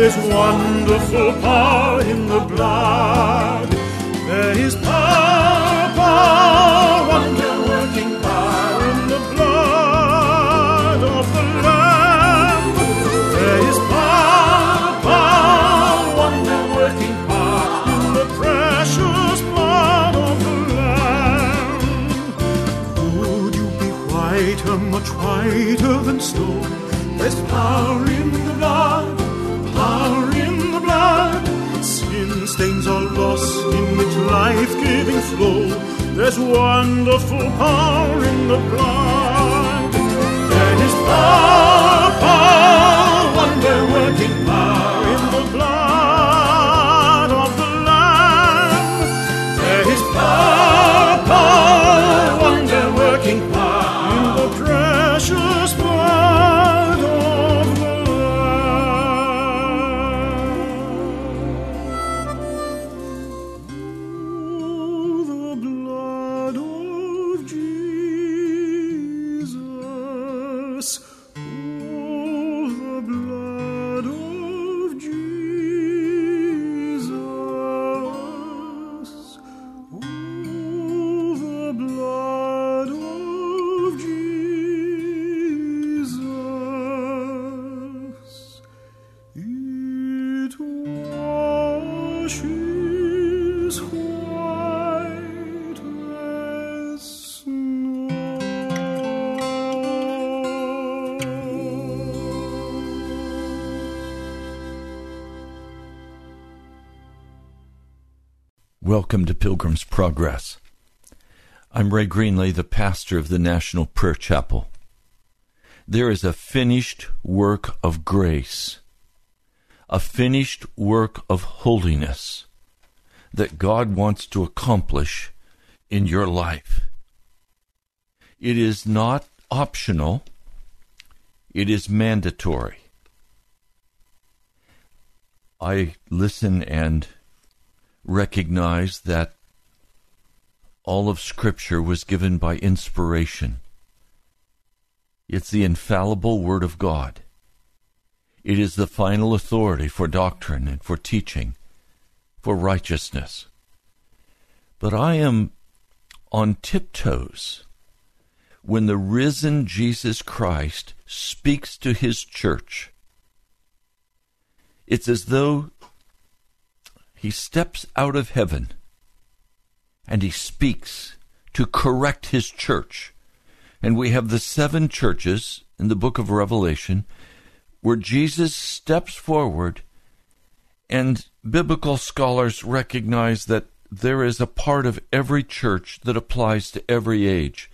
There's wonderful power in the blood. There is power, power, wonder working power in the blood of the Lamb. There is power, power, wonder working power in the precious blood of the Lamb. Would you be whiter, much whiter than snow? There's power in the blood, power in the blood. Sin stains are lost in its flow. There's wonderful power in the blood. There is power, Welcome to Pilgrim's Progress. I'm Ray Greenley, the pastor of the National Prayer Chapel. There is a finished work of grace, a finished work of holiness that God wants to accomplish in your life. It is not optional, it is mandatory. I listen and recognize that all of Scripture was given by inspiration. It's the infallible Word of God. It is the final authority for doctrine and for teaching, for righteousness. But I am on tiptoes when the risen Jesus Christ speaks to his church. It's as though he steps out of heaven and he speaks to correct his church. And we have the seven churches in the book of Revelation where Jesus steps forward, and biblical scholars recognize that there is a part of every church that applies to every age.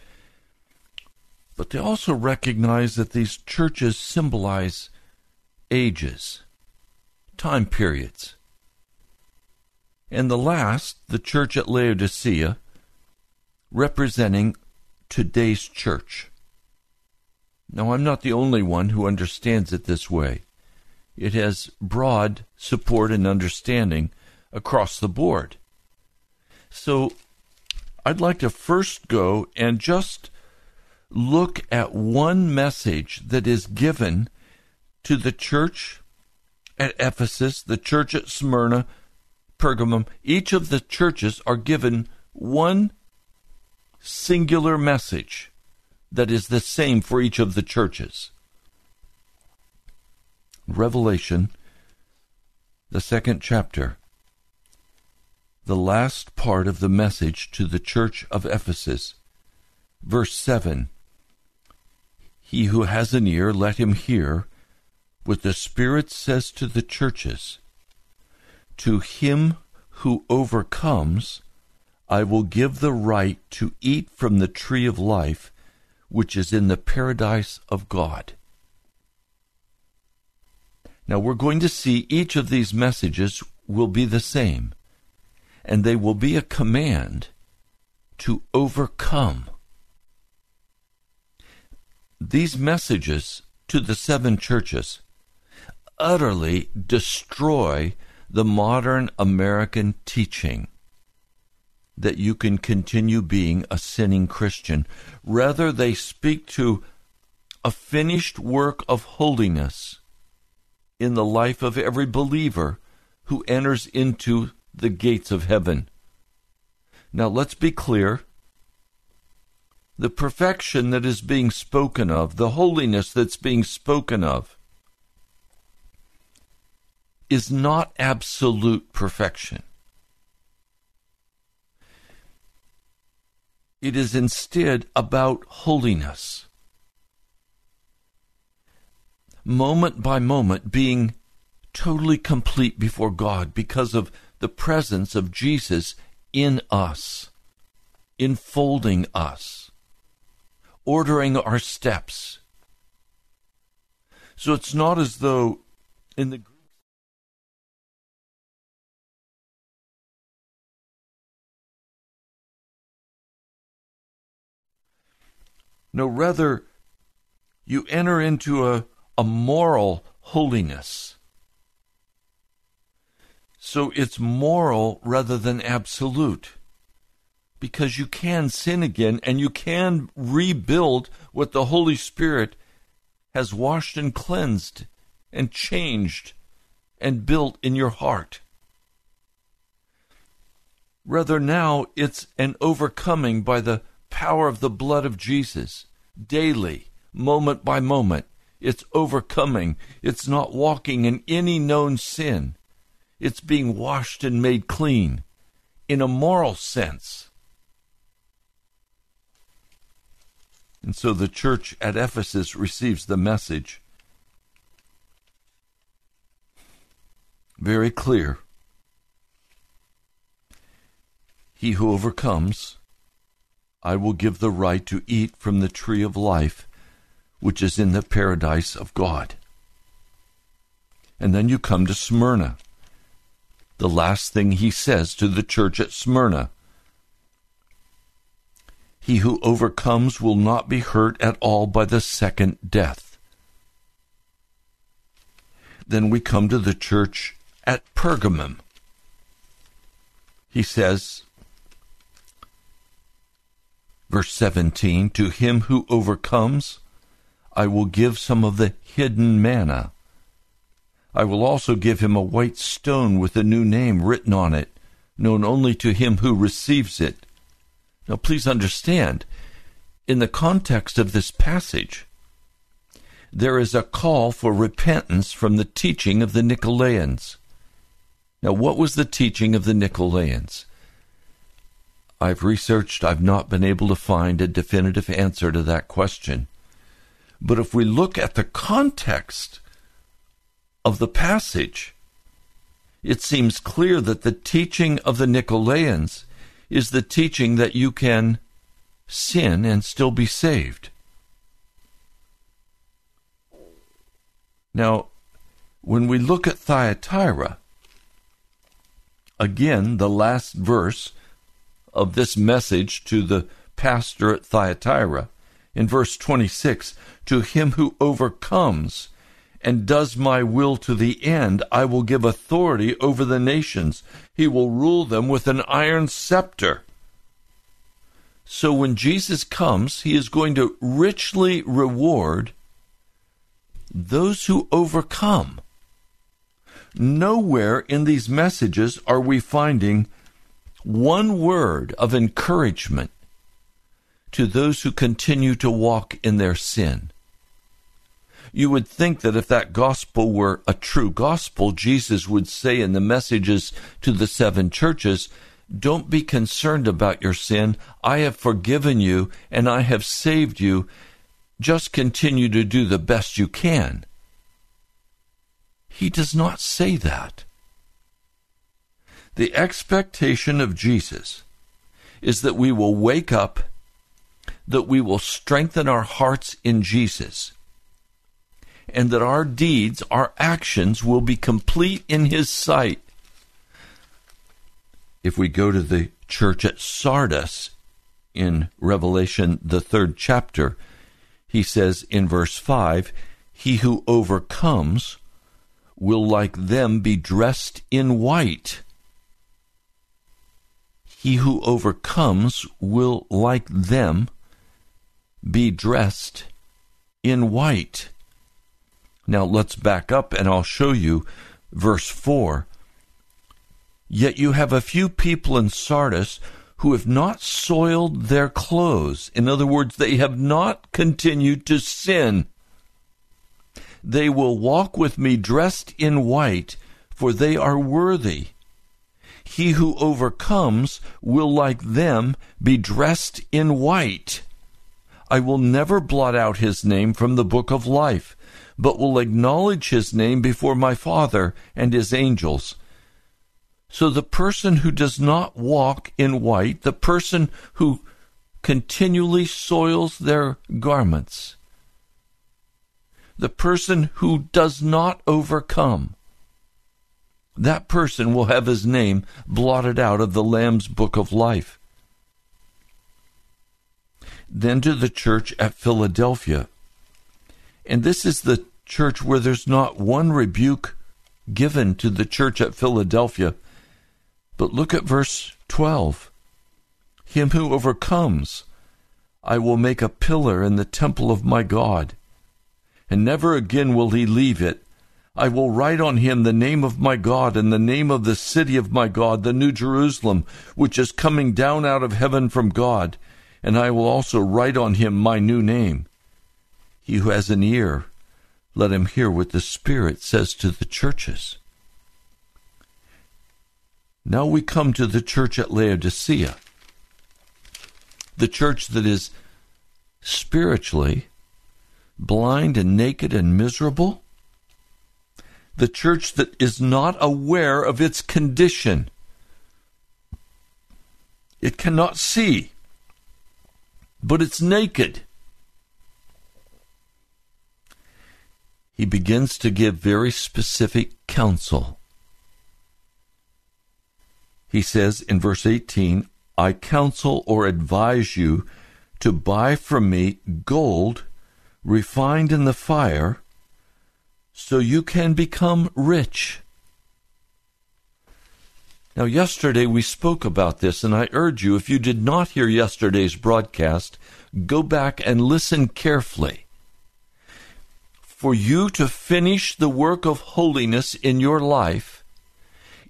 But they also recognize that these churches symbolize ages, time periods. And the last, the church at Laodicea, representing today's church. Now, I'm not the only one who understands it this way. It has broad support and understanding across the board. So, I'd like to first go and just look at one message that is given to the church at Ephesus, the church at Smyrna, Pergamum. Each of the churches are given one singular message that is the same for each of the churches. Revelation, the second chapter, the last part of the message to the church of Ephesus. Verse 7 He who has an ear, let him hear what the Spirit says to the churches. To him who overcomes, I will give the right to eat from the tree of life which is in the paradise of God. Now we're going to see each of these messages will be the same, and they will be a command to overcome. These messages to the seven churches utterly destroy the modern American teaching that you can continue being a sinning Christian. Rather, they speak to a finished work of holiness in the life of every believer who enters into the gates of heaven. Now, let's be clear. The perfection that is being spoken of, the holiness that's being spoken of, is not absolute perfection. It is instead about holiness. Moment by moment, being totally complete before God because of the presence of Jesus in us, enfolding us, ordering our steps. So it's not as though in the No, rather, you enter into a, a moral holiness. So it's moral rather than absolute. Because you can sin again and you can rebuild what the Holy Spirit has washed and cleansed and changed and built in your heart. Rather, now it's an overcoming by the power of the blood of Jesus daily, moment by moment. It's overcoming. It's not walking in any known sin. It's being washed and made clean in a moral sense. And so the church at Ephesus receives the message. Very clear. He who overcomes I will give the right to eat from the tree of life, which is in the paradise of God. And then you come to Smyrna. The last thing he says to the church at Smyrna He who overcomes will not be hurt at all by the second death. Then we come to the church at Pergamum. He says, Verse 17 To him who overcomes, I will give some of the hidden manna. I will also give him a white stone with a new name written on it, known only to him who receives it. Now, please understand, in the context of this passage, there is a call for repentance from the teaching of the Nicolaitans. Now, what was the teaching of the Nicolaitans? I've researched, I've not been able to find a definitive answer to that question. But if we look at the context of the passage, it seems clear that the teaching of the Nicolaitans is the teaching that you can sin and still be saved. Now, when we look at Thyatira, again, the last verse of this message to the pastor at Thyatira, in verse 26, to him who overcomes and does my will to the end, I will give authority over the nations. He will rule them with an iron scepter. So when Jesus comes, he is going to richly reward those who overcome. Nowhere in these messages are we finding one word of encouragement to those who continue to walk in their sin. You would think that if that gospel were a true gospel, Jesus would say in the messages to the seven churches, Don't be concerned about your sin. I have forgiven you and I have saved you. Just continue to do the best you can. He does not say that. The expectation of Jesus is that we will wake up, that we will strengthen our hearts in Jesus, and that our deeds, our actions will be complete in His sight. If we go to the church at Sardis in Revelation, the third chapter, he says in verse 5 He who overcomes will like them be dressed in white. He who overcomes will like them be dressed in white. Now let's back up and I'll show you verse 4. Yet you have a few people in Sardis who have not soiled their clothes. In other words, they have not continued to sin. They will walk with me dressed in white, for they are worthy. He who overcomes will, like them, be dressed in white. I will never blot out his name from the book of life, but will acknowledge his name before my Father and his angels. So the person who does not walk in white, the person who continually soils their garments, the person who does not overcome, that person will have his name blotted out of the Lamb's book of life. Then to the church at Philadelphia. And this is the church where there's not one rebuke given to the church at Philadelphia. But look at verse 12. Him who overcomes, I will make a pillar in the temple of my God and never again will he leave it. I will write on him the name of my God and the name of the city of my God, the New Jerusalem, which is coming down out of heaven from God, and I will also write on him my new name. He who has an ear, let him hear what the Spirit says to the churches. Now we come to the church at Laodicea, the church that is spiritually blind and naked and miserable? The church that is not aware of its condition. It cannot see, but it's naked. He begins to give very specific counsel. He says in verse 18, I counsel or advise you to buy from me gold refined in the fire, so you can become rich. Now, yesterday we spoke about this, and I urge you, if you did not hear yesterday's broadcast, go back and listen carefully. For you to finish the work of holiness in your life,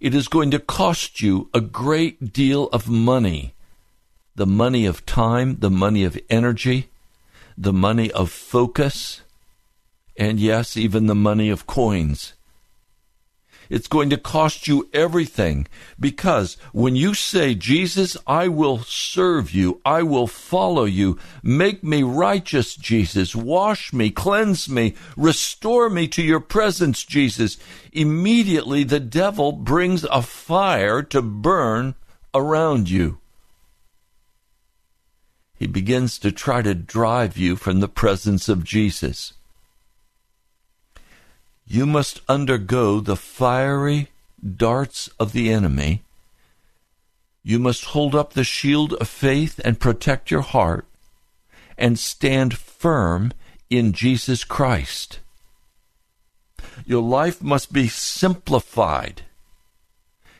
it is going to cost you a great deal of money the money of time, the money of energy, the money of focus, and yes, even the money of coins. It's going to cost you everything because when you say, Jesus, I will serve you, I will follow you, make me righteous, Jesus, wash me, cleanse me, restore me to your presence, Jesus, immediately the devil brings a fire to burn around you. He begins to try to drive you from the presence of Jesus you must undergo the fiery darts of the enemy. You must hold up the shield of faith and protect your heart and stand firm in Jesus Christ. Your life must be simplified,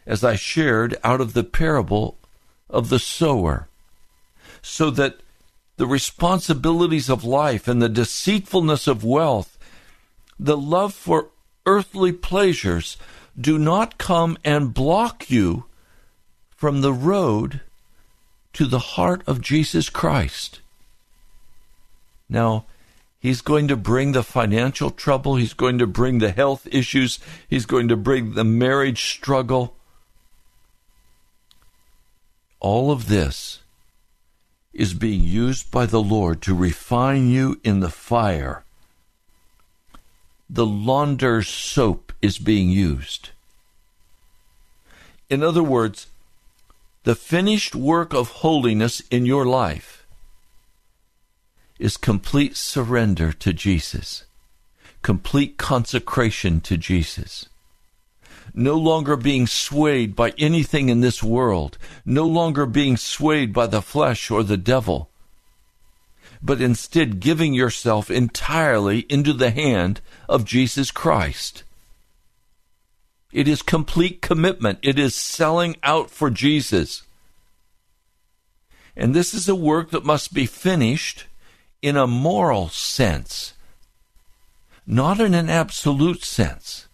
as I shared out of the parable of the sower, so that the responsibilities of life and the deceitfulness of wealth the love for earthly pleasures do not come and block you from the road to the heart of Jesus Christ. Now, He's going to bring the financial trouble. He's going to bring the health issues. He's going to bring the marriage struggle. All of this is being used by the Lord to refine you in the fire the launder's soap is being used. In other words, the finished work of holiness in your life is complete surrender to Jesus, complete consecration to Jesus. No longer being swayed by anything in this world, no longer being swayed by the flesh or the devil, but instead giving yourself entirely into the hand of Jesus Christ. It is complete commitment. It is selling out for Jesus. And this is a work that must be finished in a moral sense, not in an absolute sense.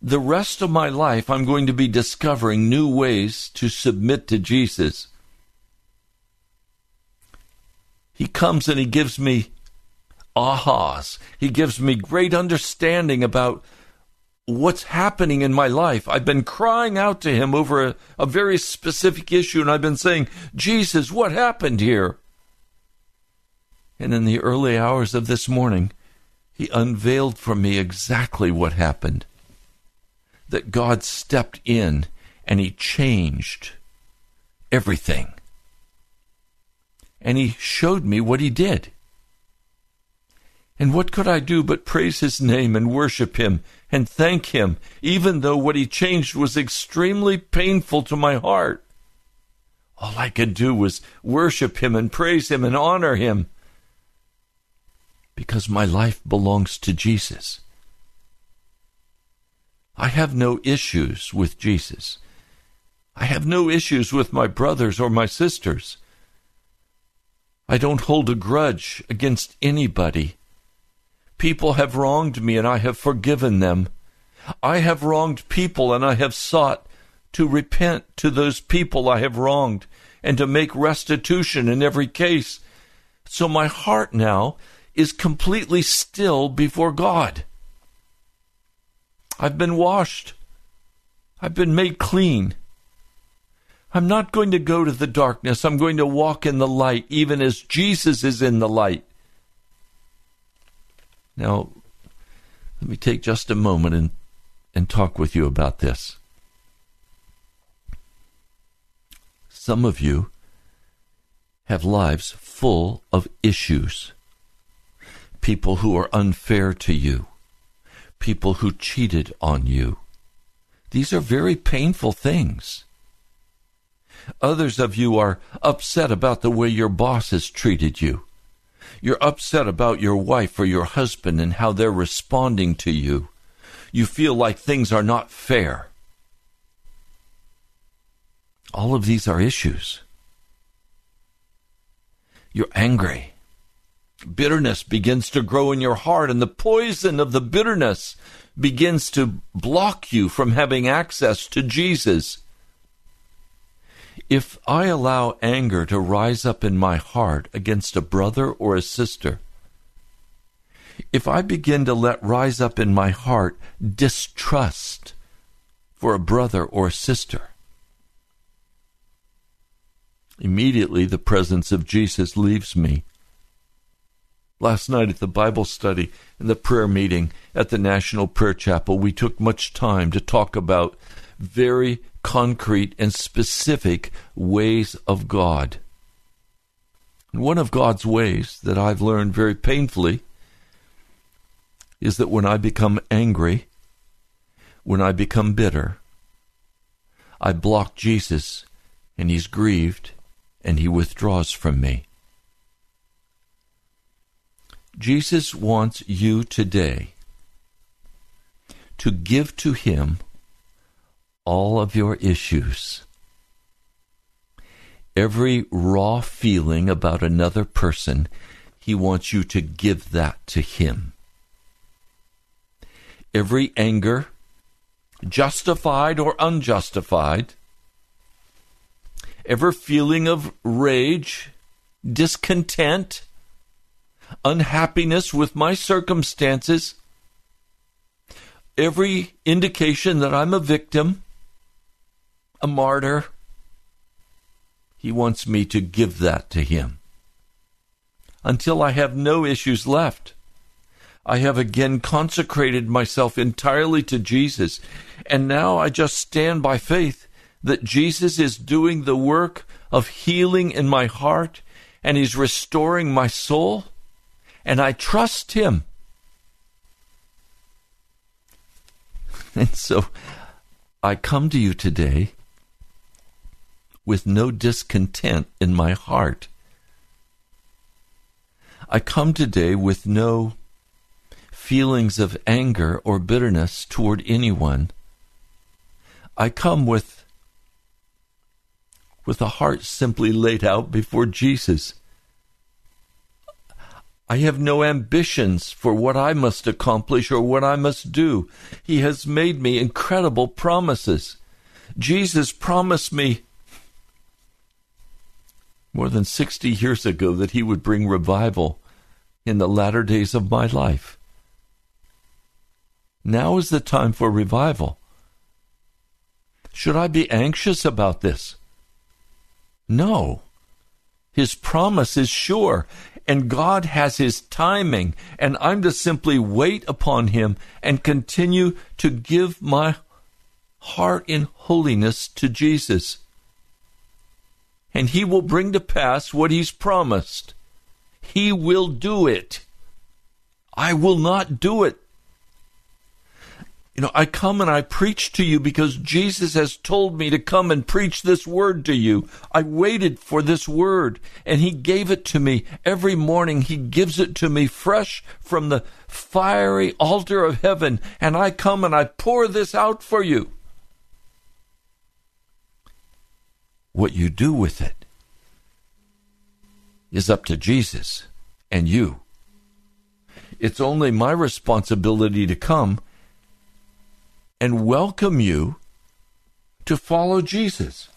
The rest of my life, I'm going to be discovering new ways to submit to Jesus. He comes and he gives me ahas. He gives me great understanding about what's happening in my life. I've been crying out to him over a, a, very specific issue, and I've been saying, Jesus, what happened here? And in the early hours of this morning, he unveiled for me exactly what happened. That God stepped in and he changed everything and he showed me what he did. And what could I do but praise his name and worship him and thank him, even though what he changed was extremely painful to my heart? All I could do was worship him and praise him and honor him because my life belongs to Jesus. I have no issues with Jesus. I have no issues with my brothers or my sisters. I don't hold a grudge against anybody. People have wronged me and I have forgiven them. I have wronged people and I have sought to repent to those people I have wronged and to make restitution in every case. So my heart now is completely still before God. I've been washed. I've been made clean. I'm not going to go to the darkness. I'm going to walk in the light, even as Jesus is in the light. Now, let me take just a moment and, and talk with you about this. Some of you have lives full of issues. People who are unfair to you, people who cheated on you. These are very painful things. Others of you are upset about the way your boss has treated you. You're upset about your wife or your husband and how they're responding to you. You feel like things are not fair. All of these are issues. You're angry. Bitterness begins to grow in your heart, and the poison of the bitterness begins to block you from having access to Jesus. If I allow anger to rise up in my heart against a brother or a sister, if I begin to let rise up in my heart distrust for a brother or sister, immediately the presence of Jesus leaves me. Last night at the Bible study and the prayer meeting at the National Prayer Chapel, we took much time to talk about very concrete and specific ways of God. And one of God's ways that I've learned very painfully is that when I become angry, when I become bitter, I block Jesus and he's grieved and he withdraws from me. Jesus wants you today to give to him all of your issues. Every raw feeling about another person, he wants you to give that to him every anger, justified or unjustified, every feeling of rage, discontent, unhappiness with my circumstances, every indication that I'm a victim, a martyr. He wants me to give that to him until I have no issues left. I have again consecrated myself entirely to Jesus. And now I just stand by faith that Jesus is doing the work of healing in my heart and He's restoring my soul. And I trust Him. And so I come to you today with no discontent in my heart. I come today with no feelings of anger or bitterness toward anyone. I come with with a heart simply laid out before Jesus. I have no ambitions for what I must accomplish or what I must do. He has made me incredible promises. Jesus promised me more than 60 years ago that he would bring revival in the latter days of my life. Now is the time for revival. Should I be anxious about this? No. His promise is sure, and God has His timing, and I'm to simply wait upon Him and continue to give my heart in holiness to Jesus. And He will bring to pass what He's promised. He will do it. I will not do it you know, I come and I preach to you because Jesus has told me to come and preach this word to you. I waited for this word and he gave it to me every morning. He gives it to me fresh from the fiery altar of heaven. And I come and I pour this out for you. What you do with it is up to Jesus and you. It's only my responsibility to come and welcome you to follow Jesus.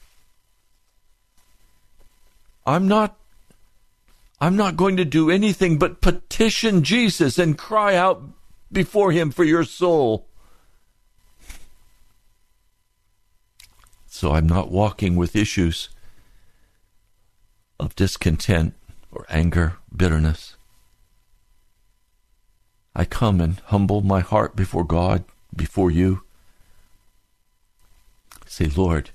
I'm not I'm not going to do anything but petition Jesus and cry out before him for your soul. So I'm not walking with issues of discontent or anger, bitterness. I come and humble my heart before God, before you. Say, Lord,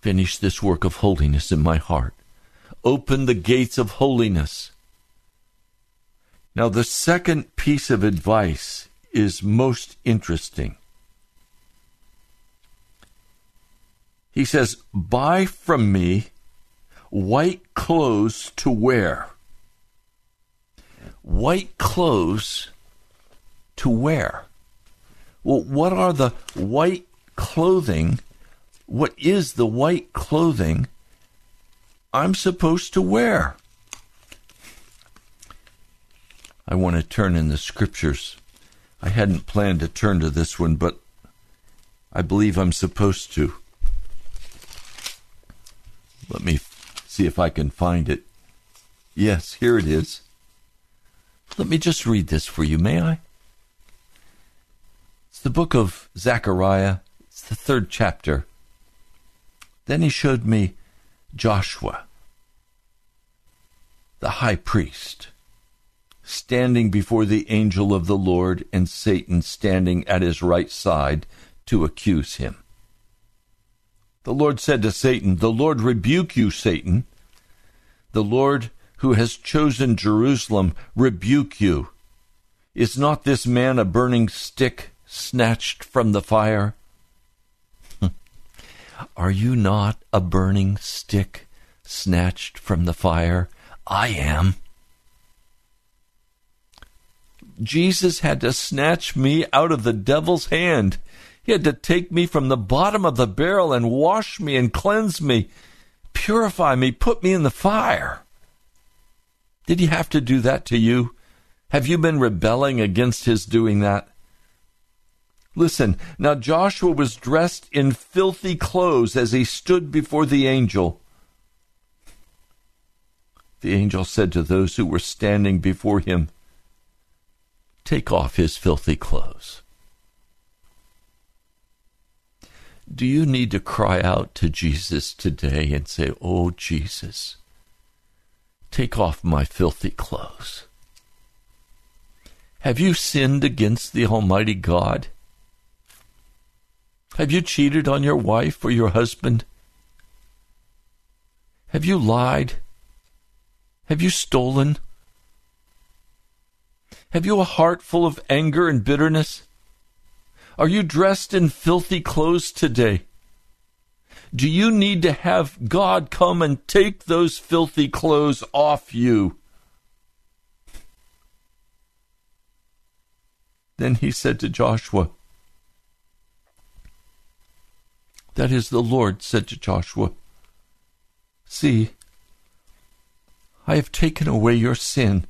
finish this work of holiness in my heart. Open the gates of holiness. Now, the second piece of advice is most interesting. He says, Buy from me white clothes to wear. White clothes to wear. Well, what are the white clothing, what is the white clothing I'm supposed to wear? I want to turn in the scriptures. I hadn't planned to turn to this one, but I believe I'm supposed to. Let me see if I can find it. Yes, here it is. Let me just read this for you, may I? It's the book of Zechariah, the third chapter. Then he showed me Joshua, the high priest, standing before the angel of the Lord, and Satan standing at his right side to accuse him. The Lord said to Satan, The Lord rebuke you, Satan. The Lord who has chosen Jerusalem rebuke you. Is not this man a burning stick snatched from the fire? Are you not a burning stick snatched from the fire? I am. Jesus had to snatch me out of the devil's hand. He had to take me from the bottom of the barrel and wash me and cleanse me, purify me, put me in the fire. Did he have to do that to you? Have you been rebelling against his doing that? Listen, now Joshua was dressed in filthy clothes as he stood before the angel. The angel said to those who were standing before him, Take off his filthy clothes. Do you need to cry out to Jesus today and say, Oh, Jesus, take off my filthy clothes? Have you sinned against the Almighty God? Have you cheated on your wife or your husband? Have you lied? Have you stolen? Have you a heart full of anger and bitterness? Are you dressed in filthy clothes today? Do you need to have God come and take those filthy clothes off you? Then he said to Joshua, That is the Lord said to Joshua, See, I have taken away your sin,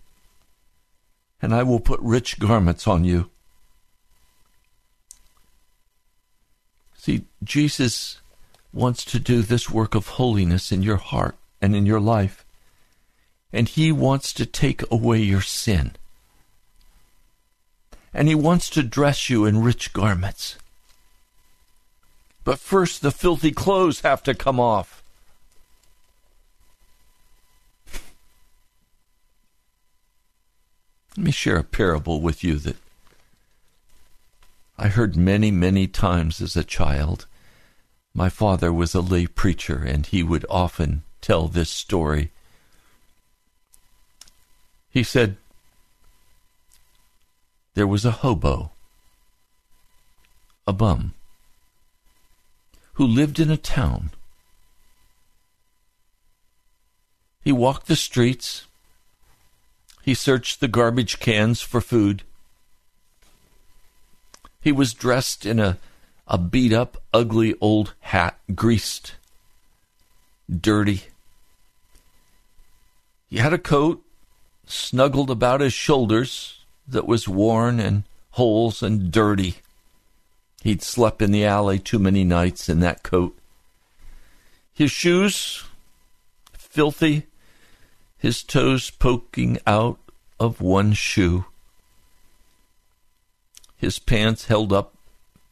and I will put rich garments on you. See, Jesus wants to do this work of holiness in your heart and in your life, and He wants to take away your sin. And He wants to dress you in rich garments. But first, the filthy clothes have to come off. Let me share a parable with you that I heard many, many times as a child. My father was a lay preacher, and he would often tell this story. He said, There was a hobo, a bum, who lived in a town. He walked the streets. He searched the garbage cans for food. He was dressed in a, a beat up, ugly old hat, greased, dirty. He had a coat snuggled about his shoulders that was worn and holes and dirty. He'd slept in the alley too many nights in that coat. His shoes, filthy, his toes poking out of one shoe. His pants held up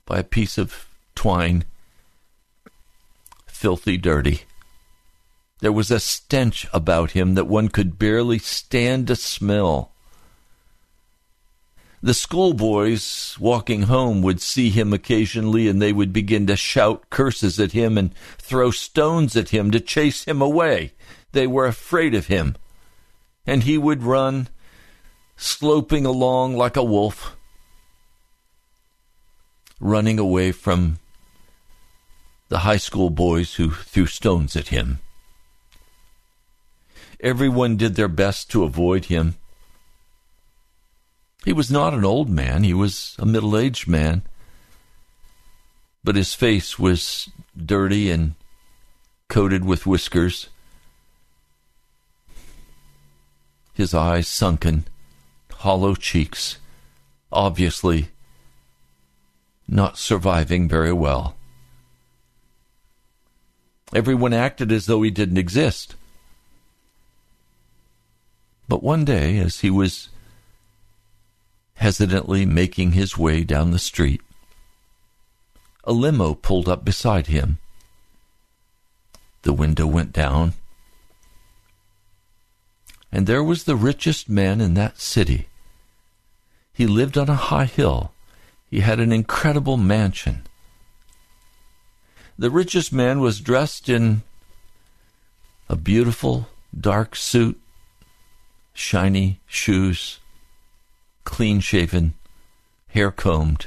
by a piece of twine, filthy dirty. There was a stench about him that one could barely stand to smell. The schoolboys walking home would see him occasionally and they would begin to shout curses at him and throw stones at him to chase him away. They were afraid of him. And he would run, sloping along like a wolf, running away from the high school boys who threw stones at him. Everyone did their best to avoid him he was not an old man, he was a middle aged man. But his face was dirty and coated with whiskers, his eyes sunken, hollow cheeks, obviously not surviving very well. Everyone acted as though he didn't exist. But one day, as he was hesitantly making his way down the street. A limo pulled up beside him. The window went down, and there was the richest man in that city. He lived on a high hill. He had an incredible mansion. The richest man was dressed in a beautiful dark suit, shiny shoes, clean shaven, hair combed,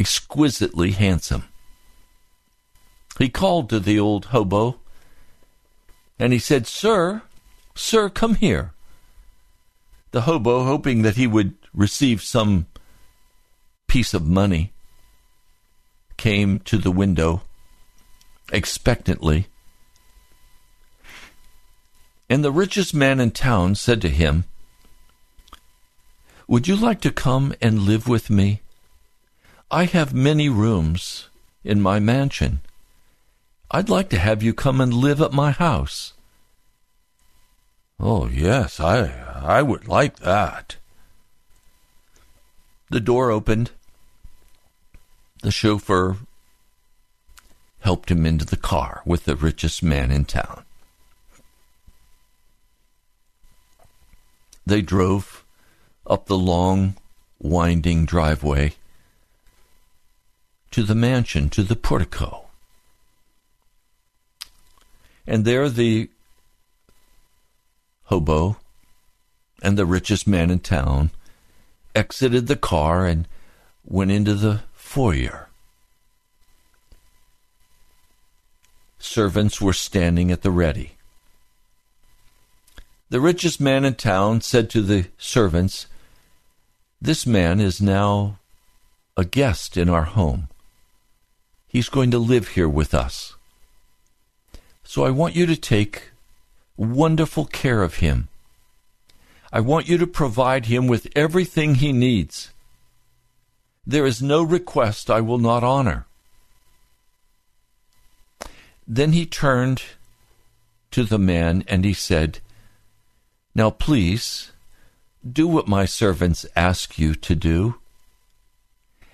exquisitely handsome. He called to the old hobo and he said, Sir, sir, come here. The hobo, hoping that he would receive some piece of money, came to the window expectantly. And the richest man in town said to him, Would you like to come and live with me? I have many rooms in my mansion. I'd like to have you come and live at my house. Oh, yes, I, I would like that. The door opened. The chauffeur helped him into the car with the richest man in town. They drove up the long, winding driveway to the mansion, to the portico. And there the hobo and the richest man in town exited the car and went into the foyer. Servants were standing at the ready. The richest man in town said to the servants, This man is now a guest in our home. He's going to live here with us. So I want you to take wonderful care of him. I want you to provide him with everything he needs. There is no request I will not honor. Then he turned to the man and he said, Now please, do what my servants ask you to do,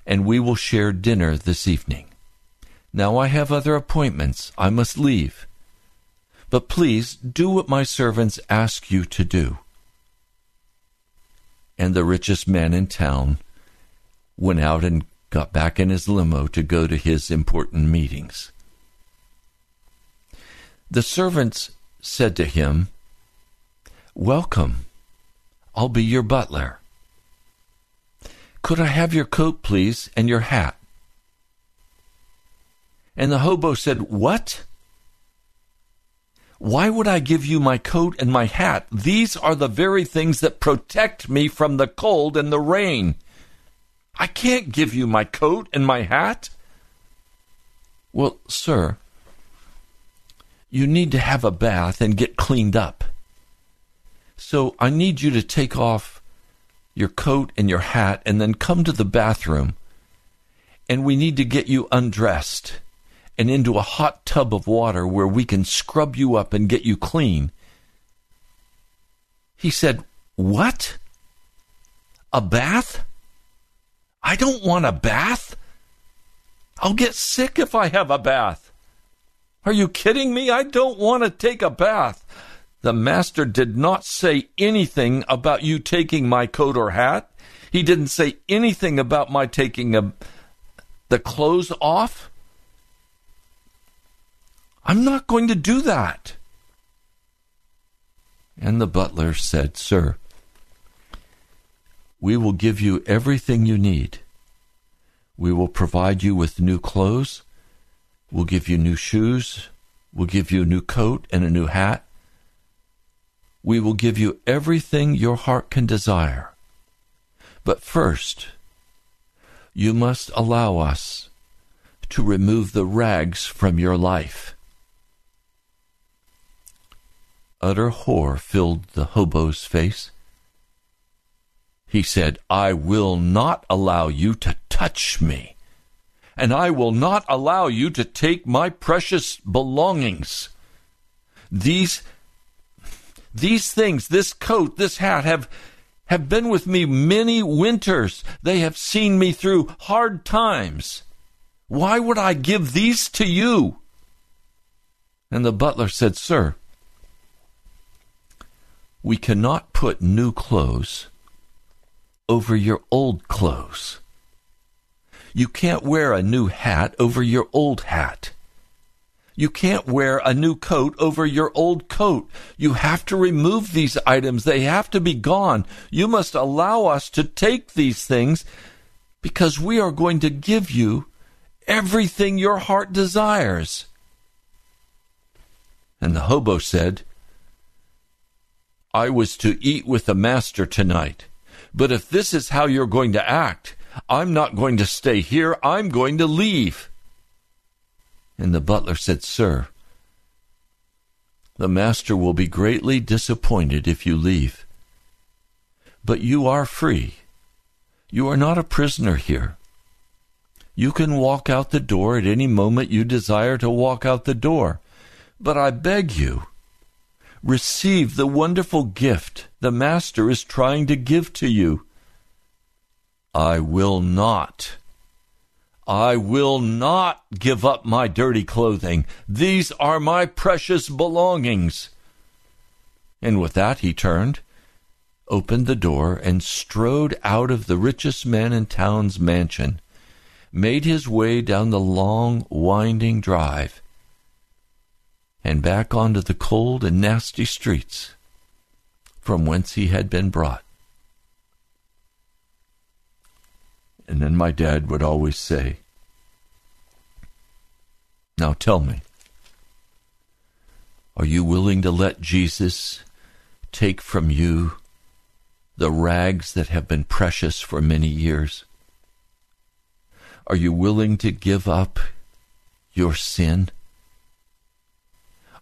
and we will share dinner this evening. Now I have other appointments. I must leave. But please do what my servants ask you to do. And the richest man in town went out and got back in his limo to go to his important meetings. The servants said to him, Welcome. I'll be your butler. Could I have your coat, please, and your hat? And the hobo said, What? Why would I give you my coat and my hat? These are the very things that protect me from the cold and the rain. I can't give you my coat and my hat. Well, sir, you need to have a bath and get cleaned up. So I need you to take off your coat and your hat and then come to the bathroom. And we need to get you undressed and into a hot tub of water where we can scrub you up and get you clean. He said, What? A bath? I don't want a bath. I'll get sick if I have a bath. Are you kidding me? I don't want to take a bath. The master did not say anything about you taking my coat or hat. He didn't say anything about my taking a, the clothes off. I'm not going to do that. And the butler said, Sir, we will give you everything you need. We will provide you with new clothes. We'll give you new shoes. We'll give you a new coat and a new hat. We will give you everything your heart can desire. But first, you must allow us to remove the rags from your life utter horror filled the hobo's face. He said, I will not allow you to touch me, and I will not allow you to take my precious belongings. These, these things, this coat, this hat, have have been with me many winters. They have seen me through hard times. Why would I give these to you? And the butler said, Sir, we cannot put new clothes over your old clothes. You can't wear a new hat over your old hat. You can't wear a new coat over your old coat. You have to remove these items. They have to be gone. You must allow us to take these things because we are going to give you everything your heart desires. And the hobo said, I was to eat with the master tonight. But if this is how you're going to act, I'm not going to stay here. I'm going to leave. And the butler said, Sir, the master will be greatly disappointed if you leave. But you are free. You are not a prisoner here. You can walk out the door at any moment you desire to walk out the door. But I beg you, receive the wonderful gift the Master is trying to give to you. I will not I will not give up my dirty clothing. These are my precious belongings. And with that he turned, opened the door, and strode out of the richest man in town's mansion, made his way down the long, winding drive, and back onto the cold and nasty streets from whence he had been brought. And then my dad would always say, Now tell me, are you willing to let Jesus take from you the rags that have been precious for many years? Are you willing to give up your sin?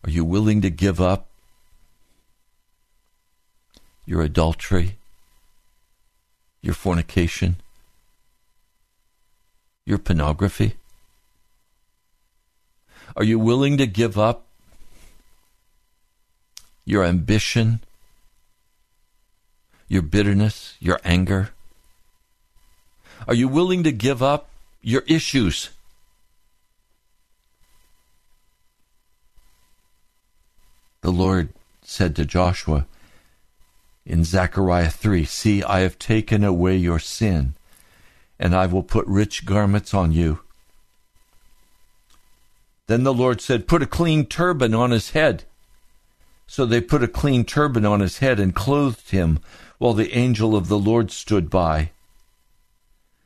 Are you willing to give up your adultery, your fornication? Your pornography? Are you willing to give up your ambition, your bitterness, your anger? Are you willing to give up your issues? The Lord said to Joshua in Zechariah 3 See, I have taken away your sin and I will put rich garments on you. Then the Lord said, Put a clean turban on his head. So they put a clean turban on his head and clothed him, while the angel of the Lord stood by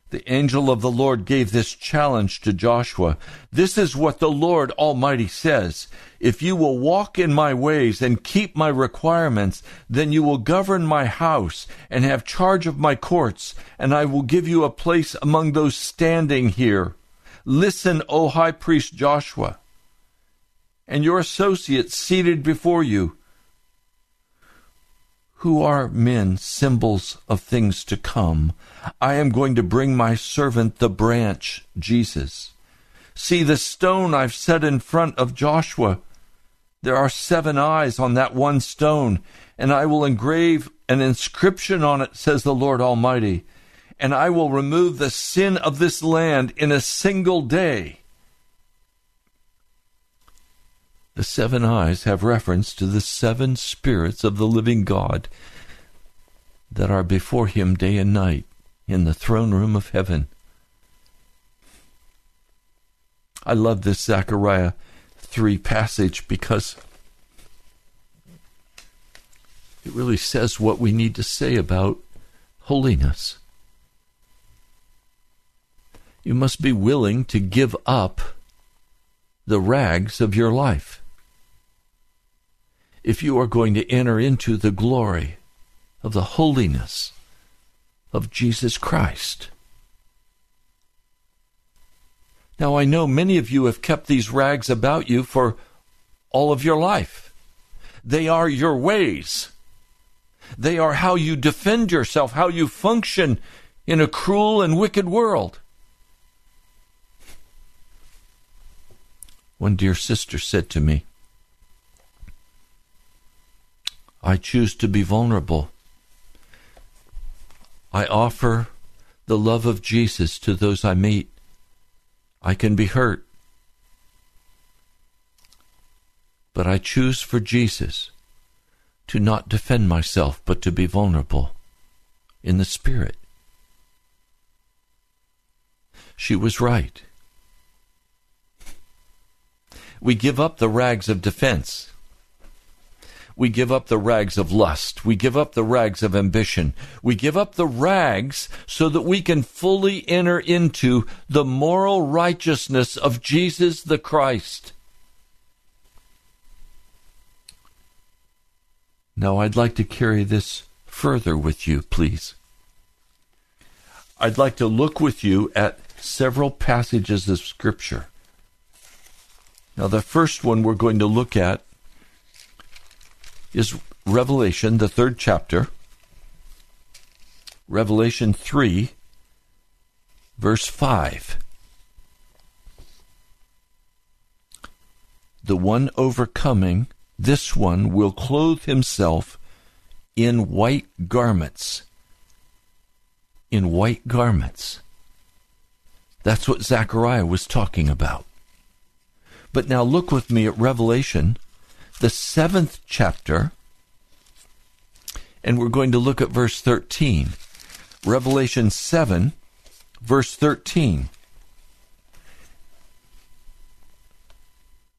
the angel of the Lord gave this challenge to Joshua. This is what the Lord Almighty says. If you will walk in my ways and keep my requirements, then you will govern my house and have charge of my courts, and I will give you a place among those standing here. Listen, O high priest Joshua, and your associates seated before you who are men symbols of things to come. I am going to bring my servant the branch, Jesus. See the stone I've set in front of Joshua. There are seven eyes on that one stone, and I will engrave an inscription on it, says the Lord Almighty, and I will remove the sin of this land in a single day. The seven eyes have reference to the seven spirits of the living God that are before him day and night in the throne room of heaven. I love this Zechariah 3 passage because it really says what we need to say about holiness. You must be willing to give up the rags of your life if you are going to enter into the glory of the holiness of Jesus Christ. Now, I know many of you have kept these rags about you for all of your life. They are your ways. They are how you defend yourself, how you function in a cruel and wicked world. One dear sister said to me, I choose to be vulnerable. I offer the love of Jesus to those I meet. I can be hurt. But I choose for Jesus to not defend myself, but to be vulnerable in the Spirit. She was right. We give up the rags of defense. We give up the rags of lust. We give up the rags of ambition. We give up the rags so that we can fully enter into the moral righteousness of Jesus the Christ. Now, I'd like to carry this further with you, please. I'd like to look with you at several passages of Scripture. Now, the first one we're going to look at is Revelation, the third chapter, Revelation 3, verse 5. The one overcoming, this one will clothe himself in white garments. In white garments. That's what Zechariah was talking about. But now look with me at Revelation, the seventh chapter, and we're going to look at verse 13. Revelation 7, verse 13.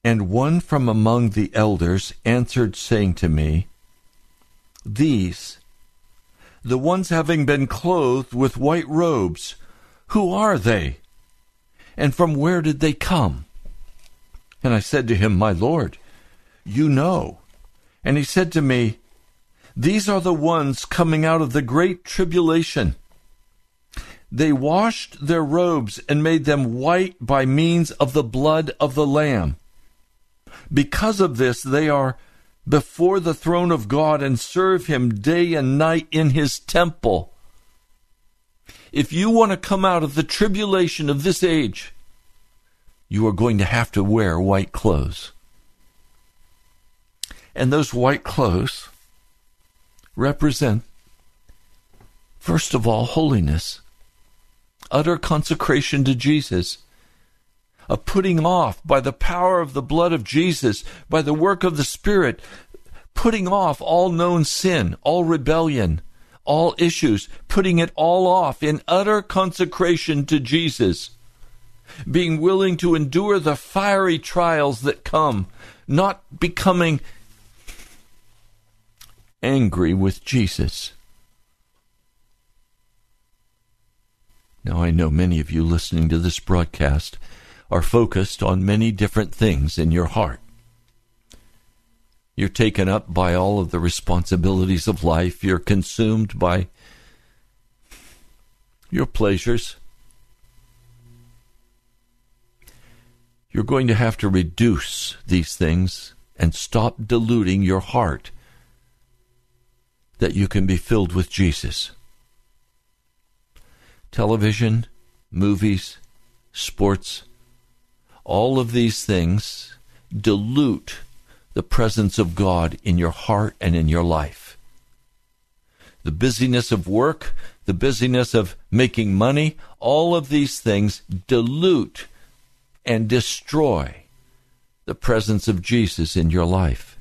And one from among the elders answered, saying to me, These, the ones having been clothed with white robes, who are they? And from where did they come? And I said to him, My Lord, you know. And he said to me, These are the ones coming out of the great tribulation. They washed their robes and made them white by means of the blood of the Lamb. Because of this, they are before the throne of God and serve him day and night in his temple. If you want to come out of the tribulation of this age, you are going to have to wear white clothes. And those white clothes represent, first of all, holiness, utter consecration to Jesus, a putting off by the power of the blood of Jesus, by the work of the Spirit, putting off all known sin, all rebellion, all issues, putting it all off in utter consecration to Jesus being willing to endure the fiery trials that come, not becoming angry with Jesus. Now, I know many of you listening to this broadcast are focused on many different things in your heart. You're taken up by all of the responsibilities of life. You're consumed by your pleasures. You're going to have to reduce these things and stop diluting your heart that you can be filled with Jesus. Television, movies, sports, all of these things dilute the presence of God in your heart and in your life. The busyness of work, the busyness of making money, all of these things dilute and destroy the presence of Jesus in your life.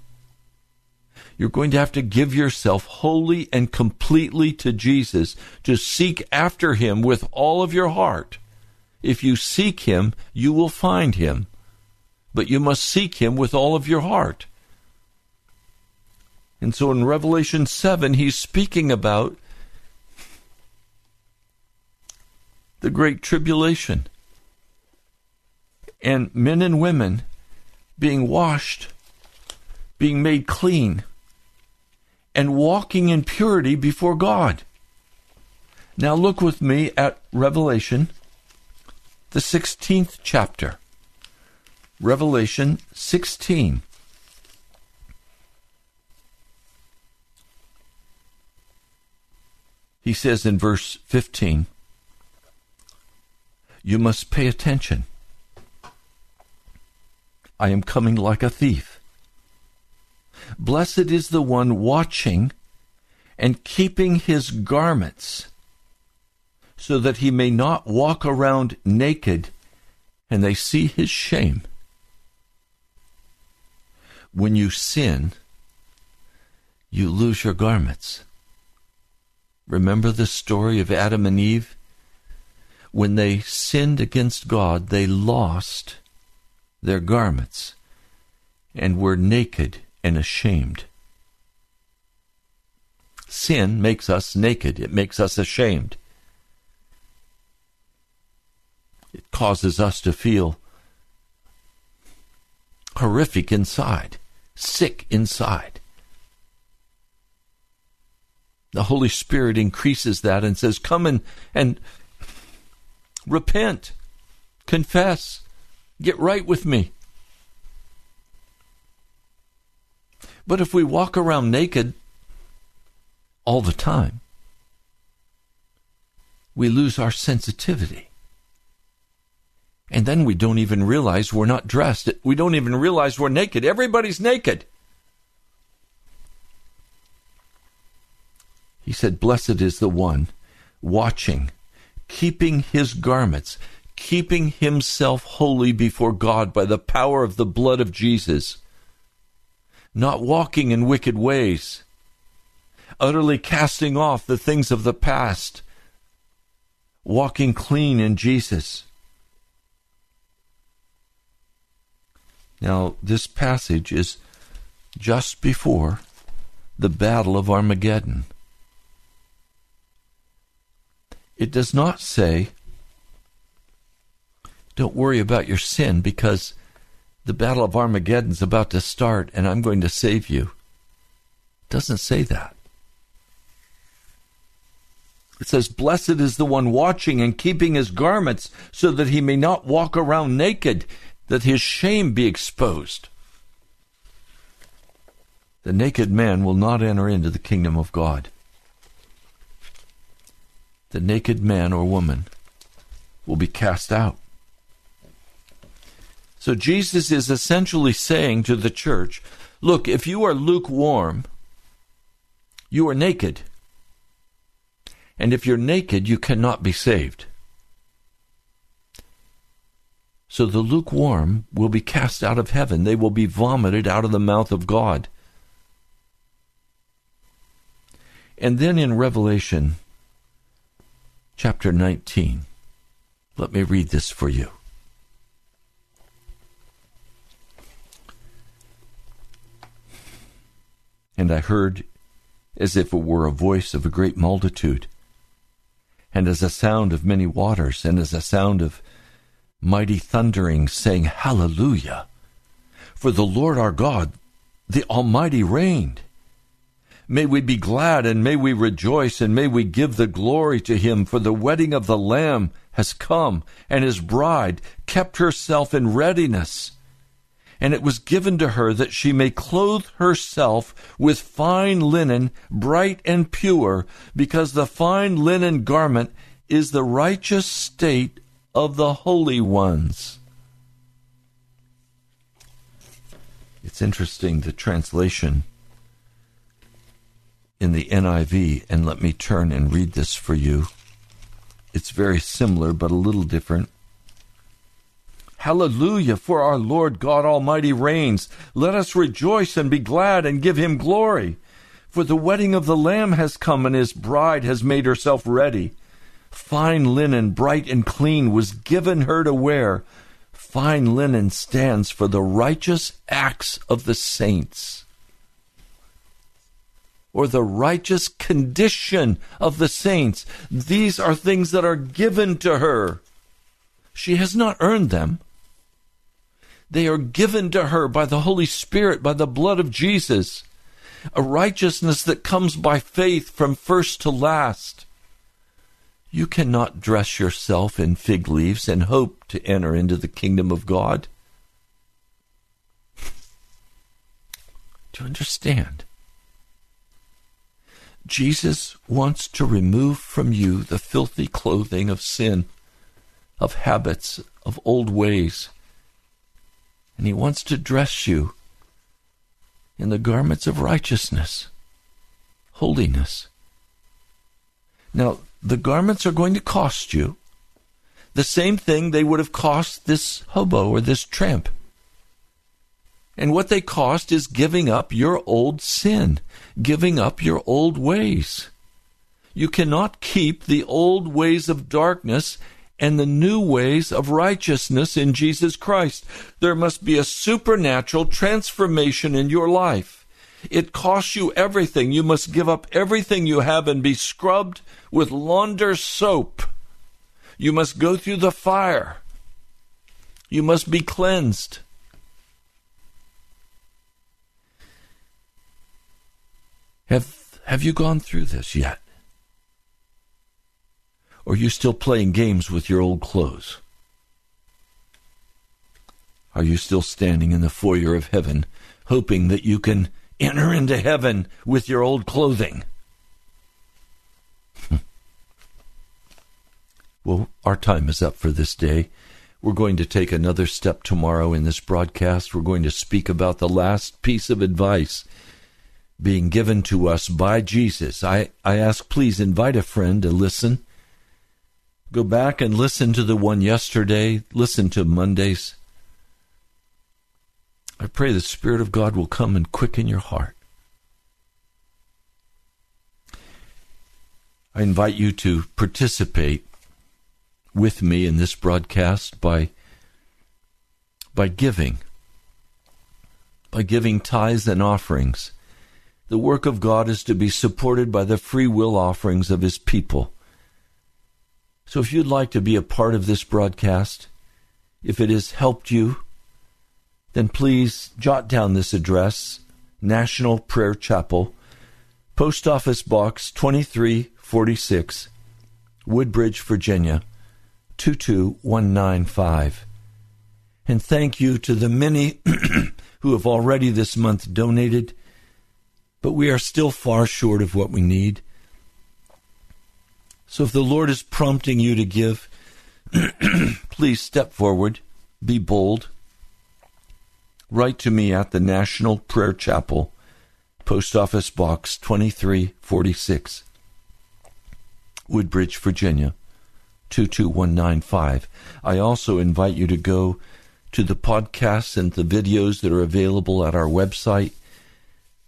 You're going to have to give yourself wholly and completely to Jesus to seek after him with all of your heart. If you seek him, you will find him. But you must seek him with all of your heart. And so in Revelation 7, he's speaking about the Great Tribulation and men and women being washed, being made clean, and walking in purity before God. Now look with me at Revelation, the 16th chapter. Revelation 16. He says in verse 15, You must pay attention I am coming like a thief. Blessed is the one watching and keeping his garments, so that he may not walk around naked and they see his shame. When you sin, you lose your garments. Remember the story of Adam and Eve? When they sinned against God, they lost their garments and were naked and ashamed. Sin makes us naked, it makes us ashamed. It causes us to feel horrific inside, sick inside. The Holy Spirit increases that and says, Come and, and repent, confess, get right with me. But if we walk around naked all the time, we lose our sensitivity. And then we don't even realize we're not dressed. We don't even realize we're naked. Everybody's naked. He said, Blessed is the one watching, keeping his garments, keeping himself holy before God by the power of the blood of Jesus, not walking in wicked ways, utterly casting off the things of the past, walking clean in Jesus. Now, this passage is just before the Battle of Armageddon. It does not say, don't worry about your sin because the Battle of Armageddon's about to start and I'm going to save you. It doesn't say that. It says, Blessed is the one watching and keeping his garments so that he may not walk around naked that his shame be exposed. The naked man will not enter into the kingdom of God. The naked man or woman will be cast out. So Jesus is essentially saying to the church, look, if you are lukewarm, you are naked. And if you're naked, you cannot be saved. So the lukewarm will be cast out of heaven. They will be vomited out of the mouth of God. And then in Revelation chapter 19, let me read this for you. And I heard as if it were a voice of a great multitude, and as a sound of many waters, and as a sound of mighty thundering, saying, Hallelujah! For the Lord our God, the Almighty, reigned. May we be glad and may we rejoice and may we give the glory to him, for the wedding of the Lamb has come, and his bride kept herself in readiness. And it was given to her that she may clothe herself with fine linen, bright and pure, because the fine linen garment is the righteous state of the holy ones. It's interesting the translation in the NIV, and let me turn and read this for you. It's very similar, but a little different. Hallelujah, for our Lord God Almighty reigns. Let us rejoice and be glad and give him glory. For the wedding of the Lamb has come, and his bride has made herself ready. Fine linen, bright and clean, was given her to wear. Fine linen stands for the righteous acts of the saints, or the righteous condition of the saints. These are things that are given to her. She has not earned them. They are given to her by the Holy Spirit, by the blood of Jesus. A righteousness that comes by faith from first to last. You cannot dress yourself in fig leaves and hope to enter into the kingdom of God. Do you understand? Jesus wants to remove from you the filthy clothing of sin, of habits, of old ways. And he wants to dress you in the garments of righteousness, holiness. Now, the garments are going to cost you the same thing they would have cost this hobo or this tramp. And what they cost is giving up your old sin, giving up your old ways. You cannot keep the old ways of darkness and the new ways of righteousness in Jesus Christ. There must be a supernatural transformation in your life. It costs you everything. You must give up everything you have and be scrubbed with launder soap. You must go through the fire. You must be cleansed. Have, have you gone through this yet? Or are you still playing games with your old clothes? Are you still standing in the foyer of heaven, hoping that you can enter into heaven with your old clothing? well, our time is up for this day. We're going to take another step tomorrow in this broadcast. We're going to speak about the last piece of advice being given to us by Jesus. I, I ask, please invite a friend to listen. Go back and listen to the one yesterday, listen to Mondays. I pray the Spirit of God will come and quicken your heart. I invite you to participate with me in this broadcast by by giving by giving tithes and offerings the work of God is to be supported by the free will offerings of his people so if you'd like to be a part of this broadcast if it has helped you then please jot down this address National Prayer Chapel Post Office Box 2346 Woodbridge Virginia 22195. And thank you to the many who have already this month donated, but we are still far short of what we need. So if the Lord is prompting you to give, please step forward, be bold. Write to me at the National Prayer Chapel, Post Office Box 2346, Woodbridge, Virginia 22195. I also invite you to go to the podcasts and the videos that are available at our website.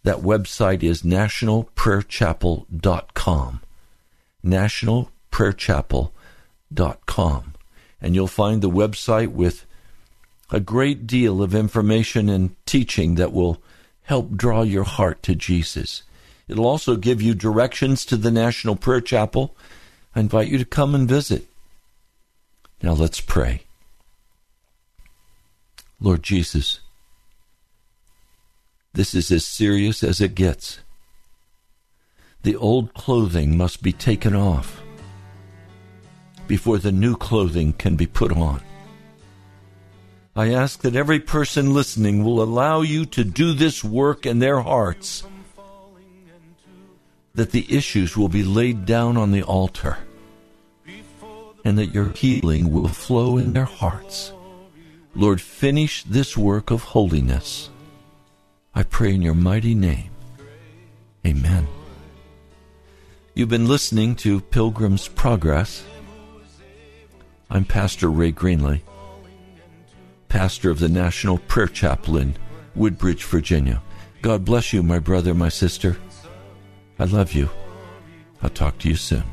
That website is nationalprayerchapel.com. Nationalprayerchapel.com. And you'll find the website with a great deal of information and teaching that will help draw your heart to Jesus. It'll also give you directions to the National Prayer Chapel. I invite you to come and visit. Now let's pray. Lord Jesus, this is as serious as it gets. The old clothing must be taken off before the new clothing can be put on. I ask that every person listening will allow you to do this work in their hearts, that the issues will be laid down on the altar and that your healing will flow in their hearts. Lord, finish this work of holiness. I pray in your mighty name. Amen. You've been listening to Pilgrim's Progress. I'm Pastor Ray Greenley, pastor of the National Prayer Chapel in Woodbridge, Virginia. God bless you, my brother, my sister. I love you. I'll talk to you soon.